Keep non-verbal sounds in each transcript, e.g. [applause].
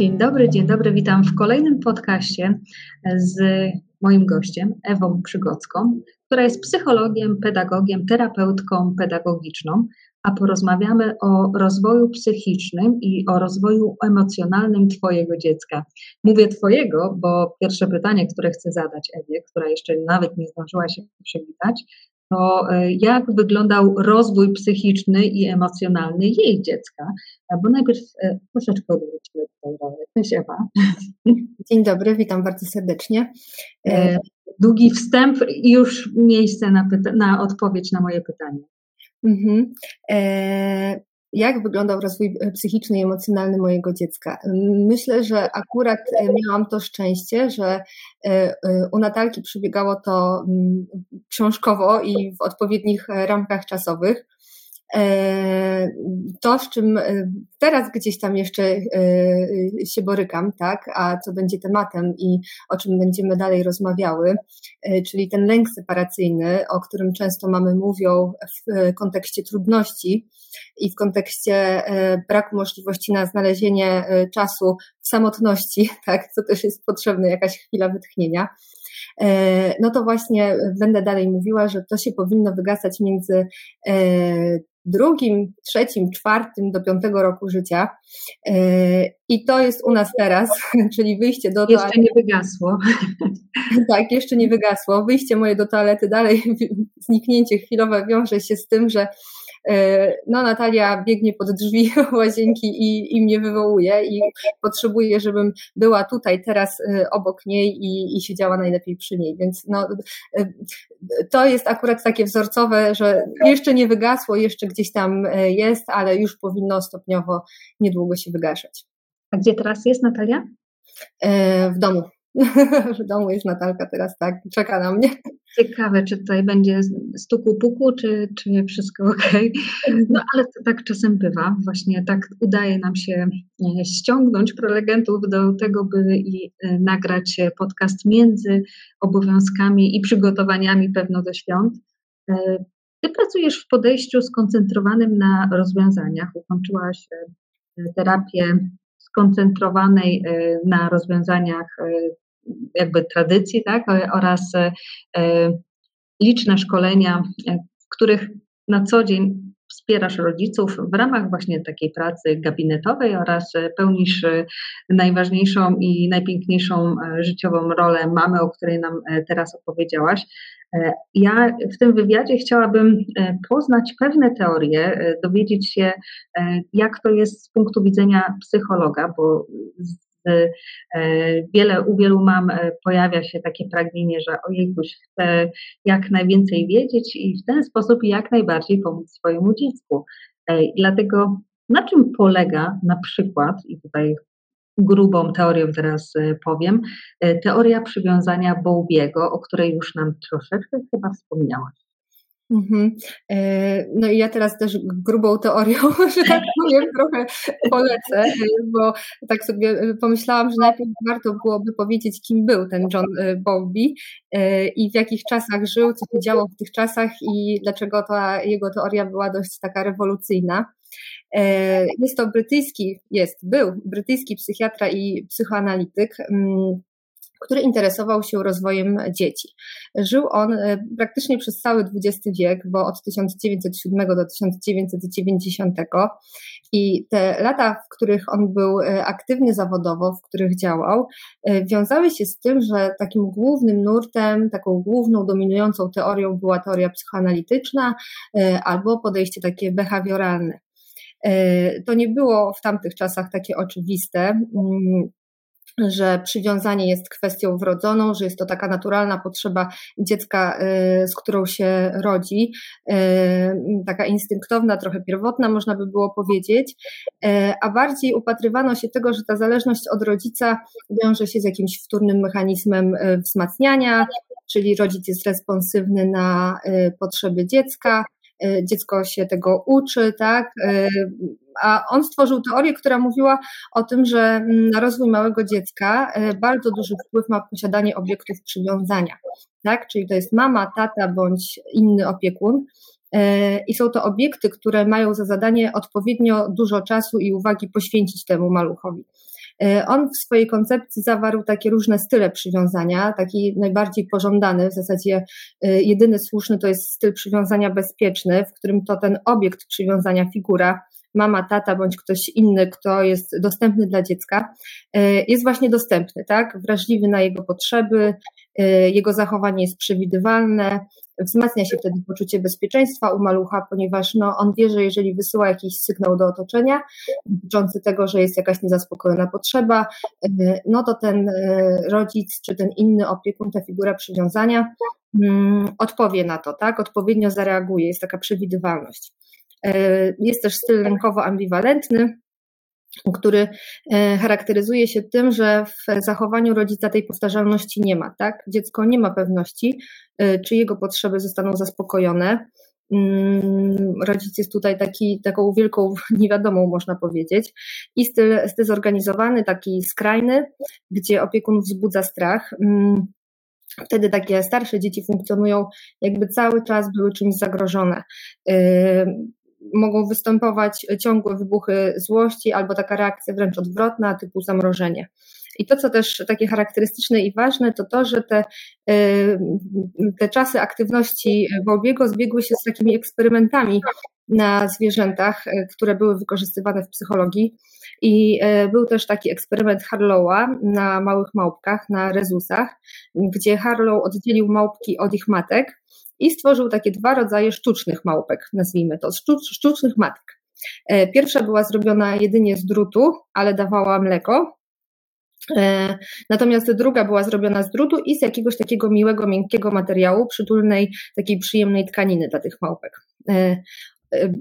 Dzień dobry, dzień dobry. Witam w kolejnym podcaście z moim gościem, Ewą Przygocką, która jest psychologiem, pedagogiem, terapeutką pedagogiczną, a porozmawiamy o rozwoju psychicznym i o rozwoju emocjonalnym Twojego dziecka. Mówię Twojego, bo pierwsze pytanie, które chcę zadać Ewie, która jeszcze nawet nie zdążyła się przywitać, to e, jak wyglądał rozwój psychiczny i emocjonalny jej dziecka, bo najpierw e, troszeczkę odwrócimy tutaj rolę. Cześć Ewa. Dzień dobry, witam bardzo serdecznie. E, długi wstęp i już miejsce na, na odpowiedź na moje pytanie. Mhm. E jak wyglądał rozwój psychiczny i emocjonalny mojego dziecka. Myślę, że akurat miałam to szczęście, że u Natalki przebiegało to książkowo i w odpowiednich ramkach czasowych. E, to, z czym e, teraz gdzieś tam jeszcze e, się borykam, tak, a co będzie tematem i o czym będziemy dalej rozmawiały, czyli ten lęk separacyjny, o którym często mamy mówią w kontekście trudności i w kontekście braku możliwości na znalezienie czasu w samotności, [laughs] tak, co też jest potrzebne, jakaś chwila wytchnienia no to właśnie będę dalej mówiła, że to się powinno wygasać między drugim, trzecim, czwartym do piątego roku życia. E, I to jest u nas teraz, [laughs] czyli wyjście do toalety. Jeszcze nie wygasło. [laughs] Tak, jeszcze nie wygasło. Wyjście moje do toalety dalej, [laughs] zniknięcie chwilowe wiąże się z tym, że E, no Natalia biegnie pod drzwi [laughs] łazienki i, i mnie wywołuje i potrzebuje, żebym była tutaj teraz e, obok niej i, i siedziała najlepiej przy niej, więc no, e, to jest akurat takie wzorcowe, że jeszcze nie wygasło, jeszcze gdzieś tam jest, ale już powinno stopniowo niedługo się wygaszać. A gdzie teraz jest Natalia? W domu. [laughs] w domu jest Natalka teraz, tak, czeka na mnie. Ciekawe, czy tutaj będzie stuku puku, czy, czy wszystko ok. No ale to tak czasem bywa. Właśnie tak udaje nam się e, ściągnąć prelegentów do tego, by i e, nagrać podcast między obowiązkami i przygotowaniami pewno do świąt. E, ty pracujesz w podejściu skoncentrowanym na rozwiązaniach. Ukończyłaś terapię skoncentrowanej na rozwiązaniach jakby tradycji, tak, oraz e, liczne szkolenia, e, w których na co dzień wspierasz rodziców w ramach właśnie takiej pracy gabinetowej oraz pełnisz najważniejszą i najpiękniejszą e, życiową rolę mamy, o której nam teraz opowiedziałaś. Ja w tym wywiadzie chciałabym poznać pewne teorie, dowiedzieć się, jak to jest z punktu widzenia psychologa, bo E, wiele, u wielu mam e, pojawia się takie pragnienie, że ojejkuś, chcę jak najwięcej wiedzieć i w ten sposób jak najbardziej pomóc swojemu dziecku. E, dlatego na czym polega na przykład, i tutaj grubą teorią teraz powiem, teoria przywiązania Bowlbiego, o której już nam troszeczkę chyba wspomniałaś. Mhm. E, no i ja teraz też grubą teorią, [laughs] że tak powiem, trochę polecę, e, bo tak sobie pomyślałam, że najpierw warto byłoby powiedzieć, kim był ten John e, Bowlby i w jakich czasach żył, co się działo w tych czasach i dlaczego ta jego teoria była dość taka rewolucyjna. Jest to brytyjski, jest, był brytyjski psychiatra i psychoanalityk mm, który interesował się rozwojem dzieci. Żył on e, praktycznie przez cały XX wiek, bo od 1907 do 1990 i te lata, w których on był e, aktywny zawodowo, w których działał, e, wiązały się z tym, że takim głównym nurtem, taką główną dominującą teorią była teoria psychoanalityczna albo podejście takie behawioralne. To nie było w tamtych czasach takie oczywiste. Mm, że przywiązanie jest kwestią wrodzoną, że jest to taka naturalna potrzeba dziecka, y, z którą się rodzi, y, taka instynktowna, trochę pierwotna, można by było powiedzieć, a bardziej upatrywano się tego, że ta zależność od rodzica wiąże się z jakimś wtórnym mechanizmem wzmacniania, czyli rodzic jest responsywny na potrzeby dziecka, E, dziecko się tego uczy, tak? E, a on stworzył teorię, która mówiła o tym, że mm, na rozwój małego dziecka e, bardzo duży wpływ ma posiadanie obiektów przywiązania, tak? Czyli to jest mama, tata bądź inny opiekun. I są to obiekty, które mają za zadanie odpowiednio dużo czasu i uwagi poświęcić temu maluchowi. E, on w swojej koncepcji zawarł takie różne style przywiązania. Taki najbardziej pożądany, w zasadzie e, jedyny słuszny to jest styl przywiązania bezpieczny, w którym to ten obiekt przywiązania, figura, mama, tata bądź ktoś inny, kto jest dostępny dla dziecka, e, jest właśnie dostępny, tak? Wrażliwy na jego potrzeby, jego zachowanie jest przewidywalne, wzmacnia się wtedy poczucie bezpieczeństwa u malucha, ponieważ no, on wie, że jeżeli wysyła jakiś sygnał do otoczenia dotyczący tego, że jest jakaś niezaspokojona potrzeba, no to ten e, rodzic czy ten inny opiekun, ta figura przywiązania mm, odpowie na to, tak? Odpowiednio zareaguje, jest taka przewidywalność. E, jest też styl lękowo-ambiwalentny, który e, charakteryzuje się tym, że w zachowaniu rodzica tej powtarzalności nie ma, tak? Dziecko nie ma pewności, e, czy jego potrzeby zostaną zaspokojone. Mm, rodzic jest tutaj taki, taką wielką [laughs] niewiadomą, można powiedzieć. I styl zdezorganizowany, taki skrajny, gdzie opiekun wzbudza strach. Mm, wtedy takie starsze dzieci funkcjonują, jakby cały czas były czymś zagrożone. Mogą występować ciągłe wybuchy złości albo taka reakcja wręcz odwrotna, typu zamrożenie. I to, co też takie charakterystyczne i ważne, to to, że te, y, te czasy aktywności Bowlbiego zbiegły się z takimi eksperymentami na zwierzętach, y, które były wykorzystywane w psychologii. I y, był też taki eksperyment Harlowa na małych małpkach, na rezusach, gdzie Harlow oddzielił małpki od ich matek i stworzył takie dwa rodzaje sztucznych małpek, nazwijmy to, sztucznych matek. E, pierwsza była zrobiona jedynie z drutu, ale dawała mleko. E, natomiast druga była zrobiona z drutu i z jakiegoś takiego miłego, miękkiego materiału, przytulnej, takiej przyjemnej tkaniny dla tych małpek. E,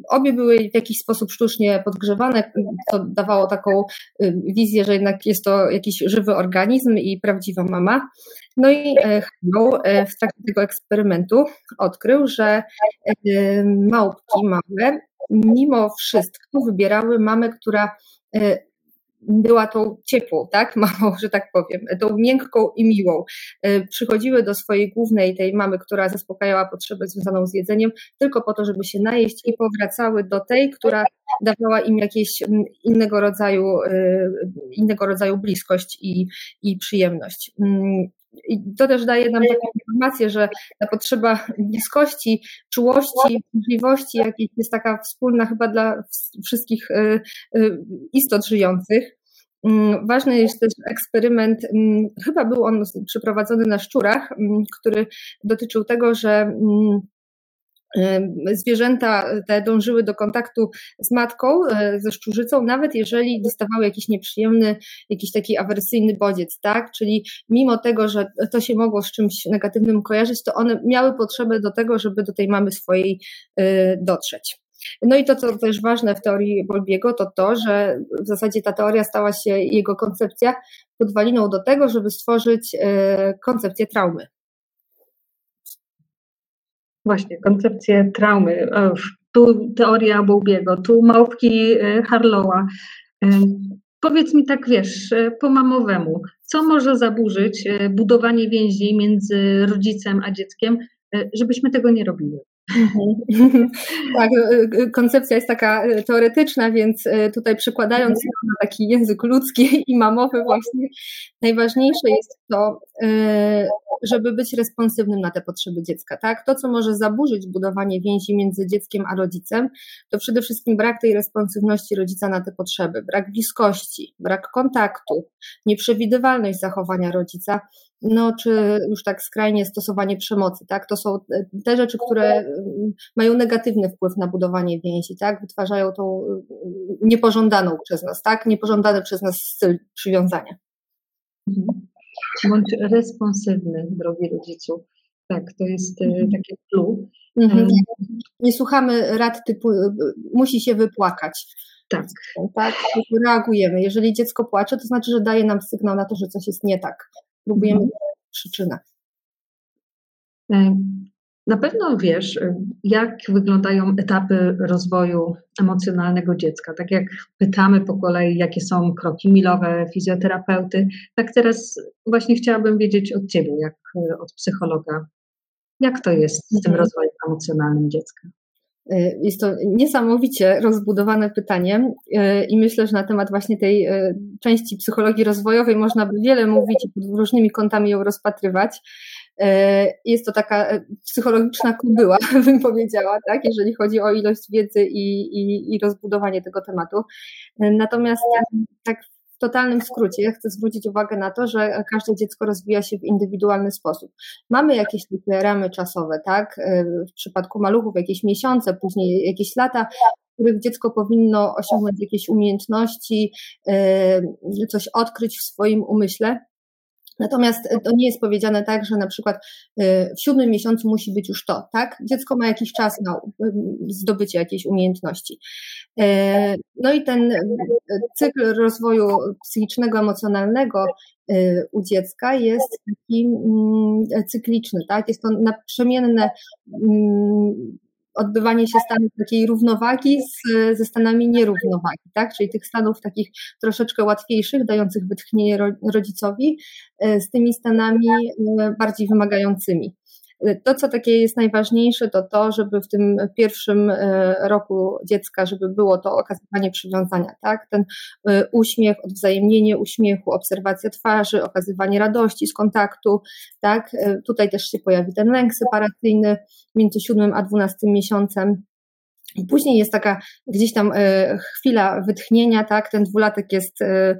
obie były w jakiś sposób sztucznie podgrzewane, co dawało taką wizję, że jednak jest to jakiś żywy organizm i prawdziwa mama. No i e, e, w trakcie tego eksperymentu odkrył, że e, małpki małe mimo wszystko wybierały mamę, która była tą ciepłą, tak, [laughs] mamą, że tak powiem, tą miękką i miłą. Przychodziły do swojej głównej, tej mamy, która zaspokajała potrzebę związaną z jedzeniem, tylko po to, żeby się najeść i powracały do tej, która dawała im jakieś innego rodzaju, innego rodzaju bliskość i, i przyjemność. I to też daje nam taką informację, że ta potrzeba bliskości, czułości, możliwości, jakiej jest taka wspólna chyba dla wszystkich y, y, istot żyjących. Mm, ważny jest też eksperyment, mm, chyba był on przeprowadzony na szczurach, mm, który dotyczył tego, że zwierzęta te dążyły do kontaktu z matką, e, ze szczurzycą, nawet jeżeli dostawały jakiś nieprzyjemny, jakiś taki awersyjny bodziec, tak? Czyli mimo tego, że to się mogło z czymś negatywnym kojarzyć, to one miały potrzebę do tego, żeby do tej mamy swojej e, dotrzeć. No i to, co też ważne w teorii Bolbiego, to to, że w zasadzie ta teoria stała się, jego koncepcja, podwaliną do tego, żeby stworzyć e, koncepcję traumy. Właśnie, koncepcję traumy. Tu teoria Bowbiego, tu małpki e, Harlowa. E, powiedz mi tak, wiesz, e, po mamowemu, co może zaburzyć budowanie więzi między rodzicem a dzieckiem, żebyśmy tego nie robili? Mhm. [laughs] tak, koncepcja jest taka teoretyczna, więc tutaj przykładając mhm. na taki język ludzki i mamowy właśnie, najważniejsze jest to, żeby być responsywnym na te potrzeby dziecka. Tak? To, co może zaburzyć budowanie więzi między dzieckiem a rodzicem, to przede wszystkim brak tej responsywności rodzica na te potrzeby, brak bliskości, brak kontaktu, nieprzewidywalność zachowania rodzica, no czy już tak skrajnie stosowanie przemocy, tak? To są te rzeczy, które mm, mają negatywny wpływ na budowanie więzi, tak? Wytwarzają tą niepożądaną przez nas, tak? Niepożądany przez nas styl przywiązania. Mhm. Bądź responsywny, drogi rodzicu. Tak, to jest e, mhm. takie clue. Mhm. Nie słuchamy rad typu musi się wypłakać. Tak. tak. Reagujemy. Jeżeli dziecko płacze, to znaczy, że daje nam sygnał na to, że coś jest nie tak. Próbujemy mhm. przyczynę. E, na pewno wiesz, y, jak wyglądają etapy rozwoju emocjonalnego dziecka. Tak jak pytamy po kolei, jakie są kroki milowe fizjoterapeuty, tak teraz właśnie chciałabym wiedzieć od Ciebie, jak y, od psychologa, jak to jest z tym mhm. rozwojem emocjonalnym dziecka. Jest to niesamowicie rozbudowane pytanie i myślę, że na temat właśnie tej części psychologii rozwojowej można by wiele mówić i pod różnymi kątami ją rozpatrywać. Jest to taka psychologiczna kubyła, [laughs] bym powiedziała, tak, jeżeli chodzi o ilość wiedzy i, i, i rozbudowanie tego tematu. Natomiast tak w totalnym skrócie chcę zwrócić uwagę na to, że każde dziecko rozwija się w indywidualny sposób. Mamy jakieś takie ramy czasowe, tak? W przypadku maluchów jakieś miesiące, później jakieś lata, w których dziecko powinno osiągnąć jakieś umiejętności, coś odkryć w swoim umyśle. Natomiast to nie jest powiedziane tak, że na przykład y, w siódmym miesiącu musi być już to, tak? Dziecko ma jakiś czas na y, zdobycie jakiejś umiejętności. Y, no i ten cykl rozwoju psychicznego, emocjonalnego u dziecka jest taki mm, cykliczny, tak? Jest to naprzemienne mm, odbywanie się stanów takiej równowagi z, ze stanami nierównowagi, tak? czyli tych stanów takich troszeczkę łatwiejszych, dających wytchnienie rodzicowi, e, z tymi stanami e, bardziej wymagającymi. To, co takie jest najważniejsze, to to, żeby w tym pierwszym e, roku dziecka, żeby było to okazywanie przywiązania, tak? Ten e, uśmiech, odwzajemnienie uśmiechu, obserwacja twarzy, okazywanie radości z kontaktu, tak? E, tutaj też się pojawi ten lęk separacyjny między siódmym a dwunastym miesiącem. Później jest taka gdzieś tam e, chwila wytchnienia, tak? Ten dwulatek jest e,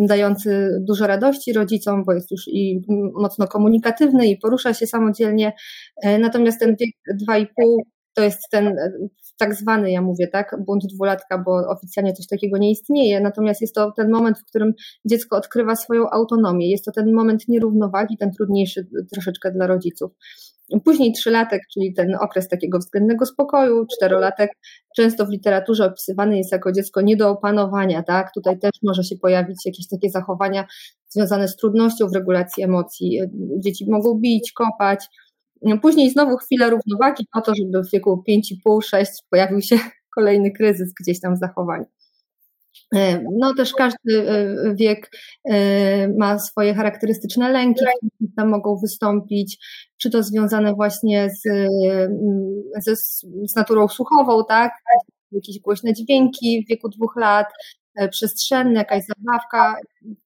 dający dużo radości rodzicom, bo jest już i mocno komunikatywny i porusza się samodzielnie. E, natomiast ten wiek 2,5 to jest ten tak zwany, ja mówię, tak, bunt dwulatka, bo oficjalnie coś takiego nie istnieje, natomiast jest to ten moment, w którym dziecko odkrywa swoją autonomię. Jest to ten moment nierównowagi, ten trudniejszy troszeczkę dla rodziców. Później trzylatek, czyli ten okres takiego względnego spokoju, czterolatek, często w literaturze opisywany jest jako dziecko nie do opanowania, tak? Tutaj też może się pojawić jakieś takie zachowania związane z trudnością w regulacji emocji. Dzieci mogą bić, kopać. Później znowu chwilę równowagi po to, żeby w wieku 5,5-6 pojawił się [laughs] kolejny kryzys gdzieś tam w zachowaniu. E, no też każdy e, wiek e, ma swoje charakterystyczne lęki, które tam mogą wystąpić, czy to związane właśnie z, ze, z naturą słuchową, tak? Jakieś głośne dźwięki w wieku dwóch lat, przestrzenne, jakaś zabawka,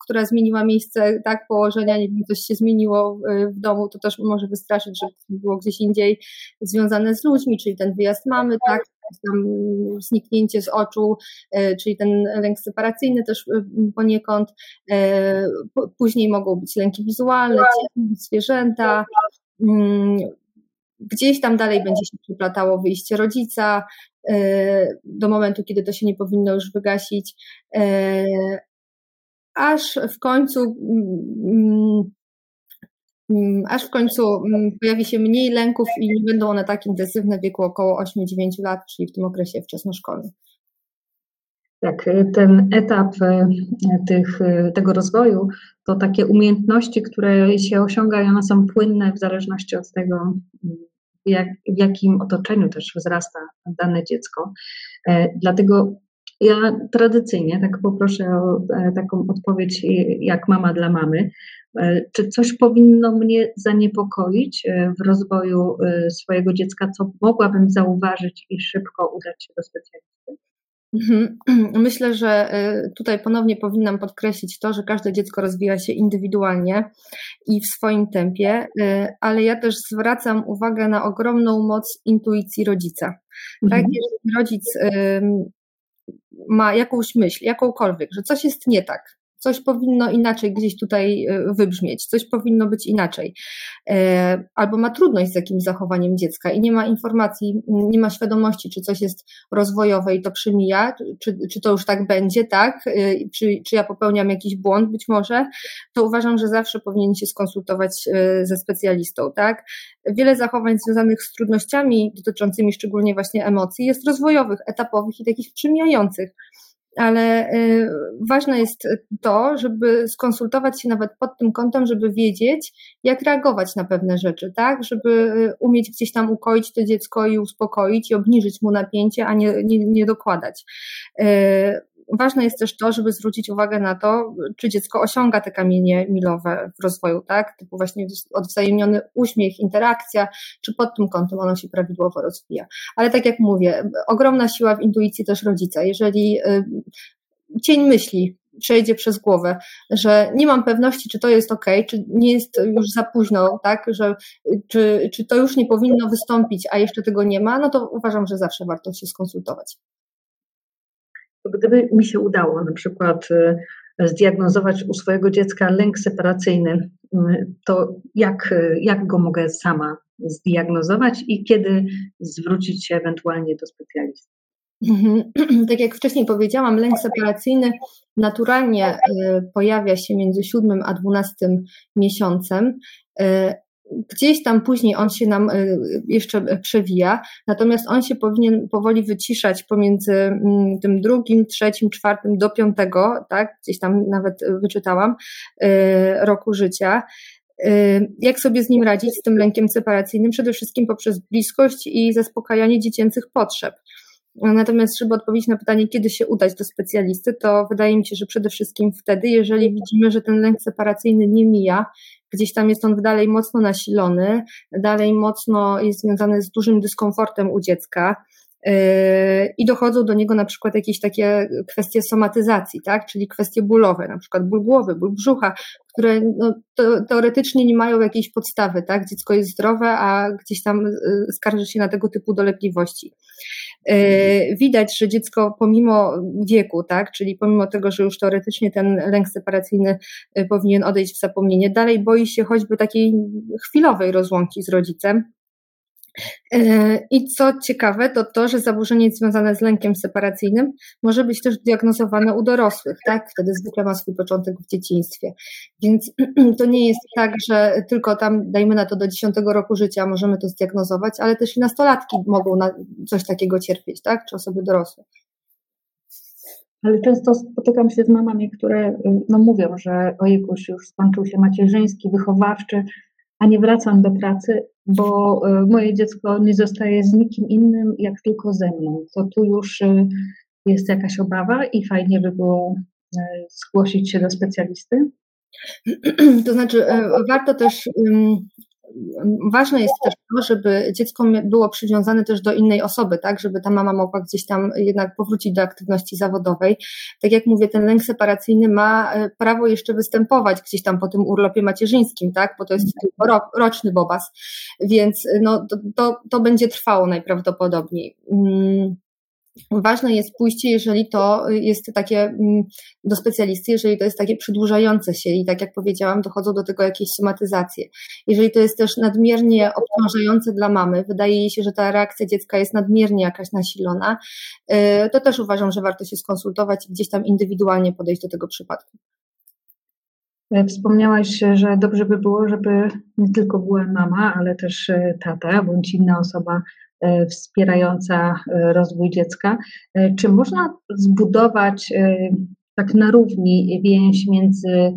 która zmieniła miejsce tak? Położenia, nie wiem, coś się zmieniło w domu, to też może wystraszyć, że było gdzieś indziej związane z ludźmi, czyli ten wyjazd mamy, tak, tam zniknięcie z oczu, e, czyli ten lęk separacyjny też e, poniekąd. E, później mogą być lęki wizualne, zwierzęta. Mm, gdzieś tam dalej będzie się przyplatało wyjście rodzica do momentu, kiedy to się nie powinno już wygasić, aż w końcu mm, Mm, aż w końcu mm, pojawi się mniej lęków i nie będą one tak intensywne w wieku około 8-9 lat, czyli w tym okresie wczesnoszkolnym. Tak, ten etap e, tych, e, tego rozwoju to takie umiejętności, które się osiąga i one są płynne w zależności od tego, jak, w jakim otoczeniu też wzrasta dane dziecko. E, dlatego ja tradycyjnie tak poproszę o taką odpowiedź jak mama dla mamy, E, czy coś powinno mnie zaniepokoić e, w rozwoju e, swojego dziecka, co mogłabym zauważyć i szybko udać się do specjalisty? Mhm. [clears throat] Myślę, że tutaj ponownie powinnam podkreślić to, że każde dziecko rozwija się indywidualnie i w swoim tempie, ale ja też zwracam uwagę na ogromną moc intuicji rodzica. Tak, mhm. jeżeli rodzic ma jakąś myśl, jakąkolwiek, że coś jest nie tak, coś powinno inaczej gdzieś tutaj e, wybrzmieć, coś powinno być inaczej. E, albo ma trudność z jakimś zachowaniem dziecka i nie ma informacji, nie ma świadomości, czy coś jest rozwojowe i to przymija, czy, czy to już tak będzie, tak? E, czy, czy ja popełniam jakiś błąd być może, to uważam, że zawsze powinien się skonsultować ze specjalistą, tak? Wiele zachowań związanych z trudnościami dotyczącymi szczególnie właśnie emocji jest rozwojowych, etapowych i takich przymijających ale y, ważne jest to, żeby skonsultować się nawet pod tym kątem, żeby wiedzieć, jak reagować na pewne rzeczy, tak? Żeby y, umieć gdzieś tam ukoić to dziecko i uspokoić i obniżyć mu napięcie, a nie, nie, nie dokładać. Y, ważne jest też to, żeby zwrócić uwagę na to, czy dziecko osiąga te kamienie milowe w rozwoju, tak? Typu właśnie odwzajemniony uśmiech, interakcja, czy pod tym kątem ono się prawidłowo rozwija. Ale tak jak mówię, ogromna siła w intuicji też rodzica. Jeżeli y, cień myśli przejdzie przez głowę, że nie mam pewności, czy to jest ok, czy nie jest już za późno, tak, że, czy, czy to już nie powinno wystąpić, a jeszcze tego nie ma, no to uważam, że zawsze warto się skonsultować. Gdyby mi się udało na przykład y, zdiagnozować u swojego dziecka lęk separacyjny, y, to jak, jak go mogę sama zdiagnozować i kiedy zwrócić się ewentualnie do specjalisty? Mhm. [clears throat] Tak jak wcześniej powiedziałam, lęk separacyjny naturalnie y, pojawia się między 7 a 12 miesiącem. Y, gdzieś tam później on się nam y, jeszcze przewija, natomiast on się powinien powoli wyciszać pomiędzy mm, tym drugim, trzecim, czwartym do piątego, tak, gdzieś tam nawet wyczytałam, roku życia. Jak sobie z nim radzić, z tym lękiem separacyjnym? Przede wszystkim poprzez bliskość i zaspokajanie dziecięcych potrzeb. Natomiast, żeby odpowiedzieć na pytanie, kiedy się udać do specjalisty, to wydaje mi się, że przede wszystkim wtedy, jeżeli widzimy, że ten lęk separacyjny nie mija, gdzieś tam jest on dalej mocno nasilony, dalej mocno jest związany z dużym dyskomfortem u dziecka, yy, i dochodzą do niego na przykład jakieś takie kwestie somatyzacji, tak? czyli kwestie bólowe, na przykład ból głowy, ból brzucha, które no, teoretycznie nie mają jakiejś podstawy, tak? Dziecko jest zdrowe, a gdzieś tam yy, skarży się na tego typu dolegliwości. E, widać, że dziecko pomimo wieku, tak, czyli pomimo tego, że już teoretycznie ten lęk separacyjny e, powinien odejść w zapomnienie, dalej boi się choćby takiej chwilowej rozłąki z rodzicem, I co ciekawe, to to, że zaburzenie związane z lękiem separacyjnym może być też diagnozowane u dorosłych, tak? Wtedy zwykle ma swój początek w dzieciństwie. Więc [clears throat] to nie jest tak, że tylko tam, dajmy na to do 10 roku życia możemy to zdiagnozować, ale też i nastolatki mogą na coś takiego cierpieć, tak? Czy osoby dorosłe. Ale często spotykam się z mamami, które no, mówią, że ojekuś już skończył się macierzyński, wychowawczy, a nie wracam do pracy, bo e, moje dziecko nie zostaje z nikim innym, jak tylko ze mną. To tu już e, jest jakaś obawa i fajnie by było e, zgłosić się do specjalisty. [clears throat] To znaczy, warto też ważne jest też to, żeby dziecko było przywiązane też do innej osoby, tak, żeby ta mama mogła gdzieś tam jednak powrócić do aktywności zawodowej. Tak jak mówię, ten lęk separacyjny ma e, prawo jeszcze występować gdzieś tam po tym urlopie macierzyńskim, tak, bo to jest tylko roczny bobas, więc no, to, to, to będzie trwało najprawdopodobniej. Ważne jest pójście, jeżeli to jest takie mm, do specjalisty, jeżeli to jest takie przedłużające się i tak jak powiedziałam, dochodzą do tego jakieś somatyzacje. Jeżeli to jest też nadmiernie obciążające dla mamy, wydaje jej się, że ta reakcja dziecka jest nadmiernie jakaś nasilona, y, to też uważam, że warto się skonsultować i gdzieś tam indywidualnie podejść do tego przypadku. Wspomniałaś, że dobrze by było, żeby nie tylko była mama, ale też y, tata bądź inna osoba E, wspierająca e, rozwój dziecka. E, czy można zbudować tak na równi więź między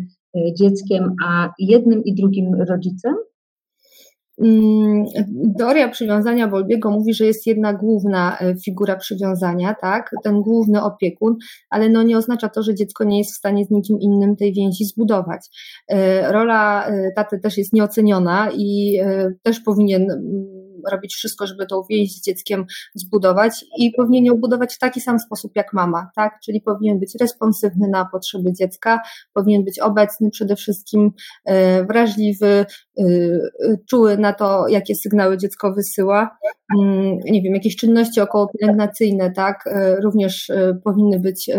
dzieckiem a jednym i drugim rodzicem? Mm, teoria przywiązania Bolbiego mówi, że jest jedna główna figura przywiązania, tak, ten główny opiekun, ale no nie oznacza to, że dziecko nie jest w stanie z nikim innym tej więzi zbudować. Rola taty też jest nieoceniona i też powinien mm, robić wszystko, żeby tą więź z dzieckiem zbudować i powinien ją budować w taki sam sposób jak mama, tak? Czyli powinien być responsywny na potrzeby dziecka, powinien być obecny przede wszystkim, e, wrażliwy, e, czuły na to, jakie sygnały dziecko wysyła. Mm, nie wiem, jakieś czynności okołopielęgnacyjne, tak? E, również powinny być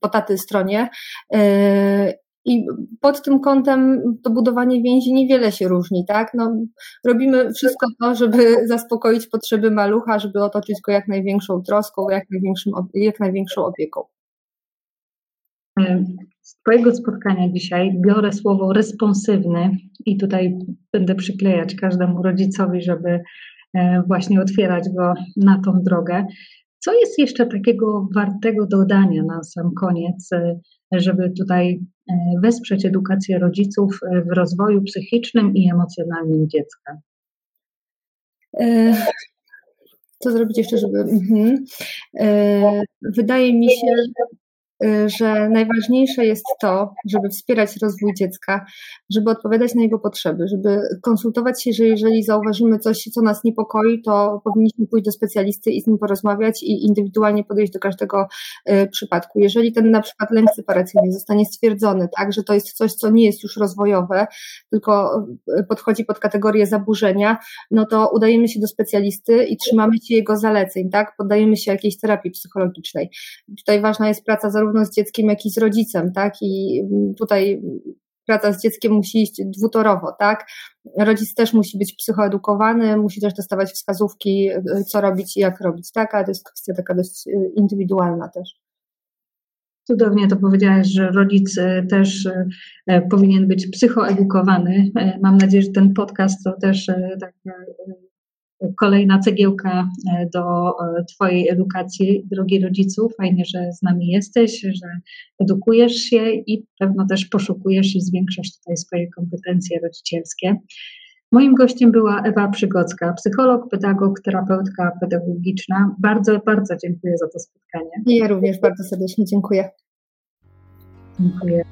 po taty stronie i pod tym kątem to budowanie więzi niewiele się różni, tak? No, robimy wszystko to, żeby zaspokoić potrzeby malucha, żeby otoczyć go jak największą troską, jak, największym, jak największą opieką. Z Twojego spotkania dzisiaj biorę słowo responsywny i tutaj będę przyklejać każdemu rodzicowi, żeby e, właśnie otwierać go na tą drogę. Co jest jeszcze takiego wartego dodania na sam koniec, e, żeby tutaj wesprzeć edukację rodziców e, w rozwoju psychicznym i emocjonalnym dziecka? Co zrobić jeszcze, żeby. Mhm. Wydaje mi się, że najważniejsze jest to, żeby wspierać rozwój dziecka, żeby odpowiadać na jego potrzeby, żeby konsultować się, że jeżeli zauważymy coś, co nas niepokoi, to powinniśmy pójść do specjalisty i z nim porozmawiać i indywidualnie podejść do każdego y, przypadku. Jeżeli ten na przykład lęk separacyjny zostanie stwierdzony, tak, że to jest coś, co nie jest już rozwojowe, tylko y, podchodzi pod kategorię zaburzenia, no to udajemy się do specjalisty i trzymamy się jego zaleceń, tak, poddajemy się jakiejś terapii psychologicznej. Tutaj ważna jest praca zarówno z dzieckiem, jak i z rodzicem, tak, i tutaj praca z dzieckiem musi iść dwutorowo, tak? Rodzic też musi być psychoedukowany, musi też dostawać wskazówki, co robić i jak robić, tak? Ale to jest kwestia taka dość y, indywidualna też. Cudownie to powiedziałaś, że rodzic y, też y, powinien być psychoedukowany. Mam nadzieję, że ten podcast to też tak kolejna cegiełka e, do e, Twojej edukacji. Drogi rodzicu, fajnie, że z nami jesteś, że edukujesz się i pewno też poszukujesz i zwiększasz tutaj swoje kompetencje rodzicielskie. Moim gościem była Ewa Przygocka, psycholog, pedagog, terapeutka pedagogiczna. Bardzo, bardzo dziękuję za to spotkanie. Ja również bardzo serdecznie dziękuję. Dziękuję.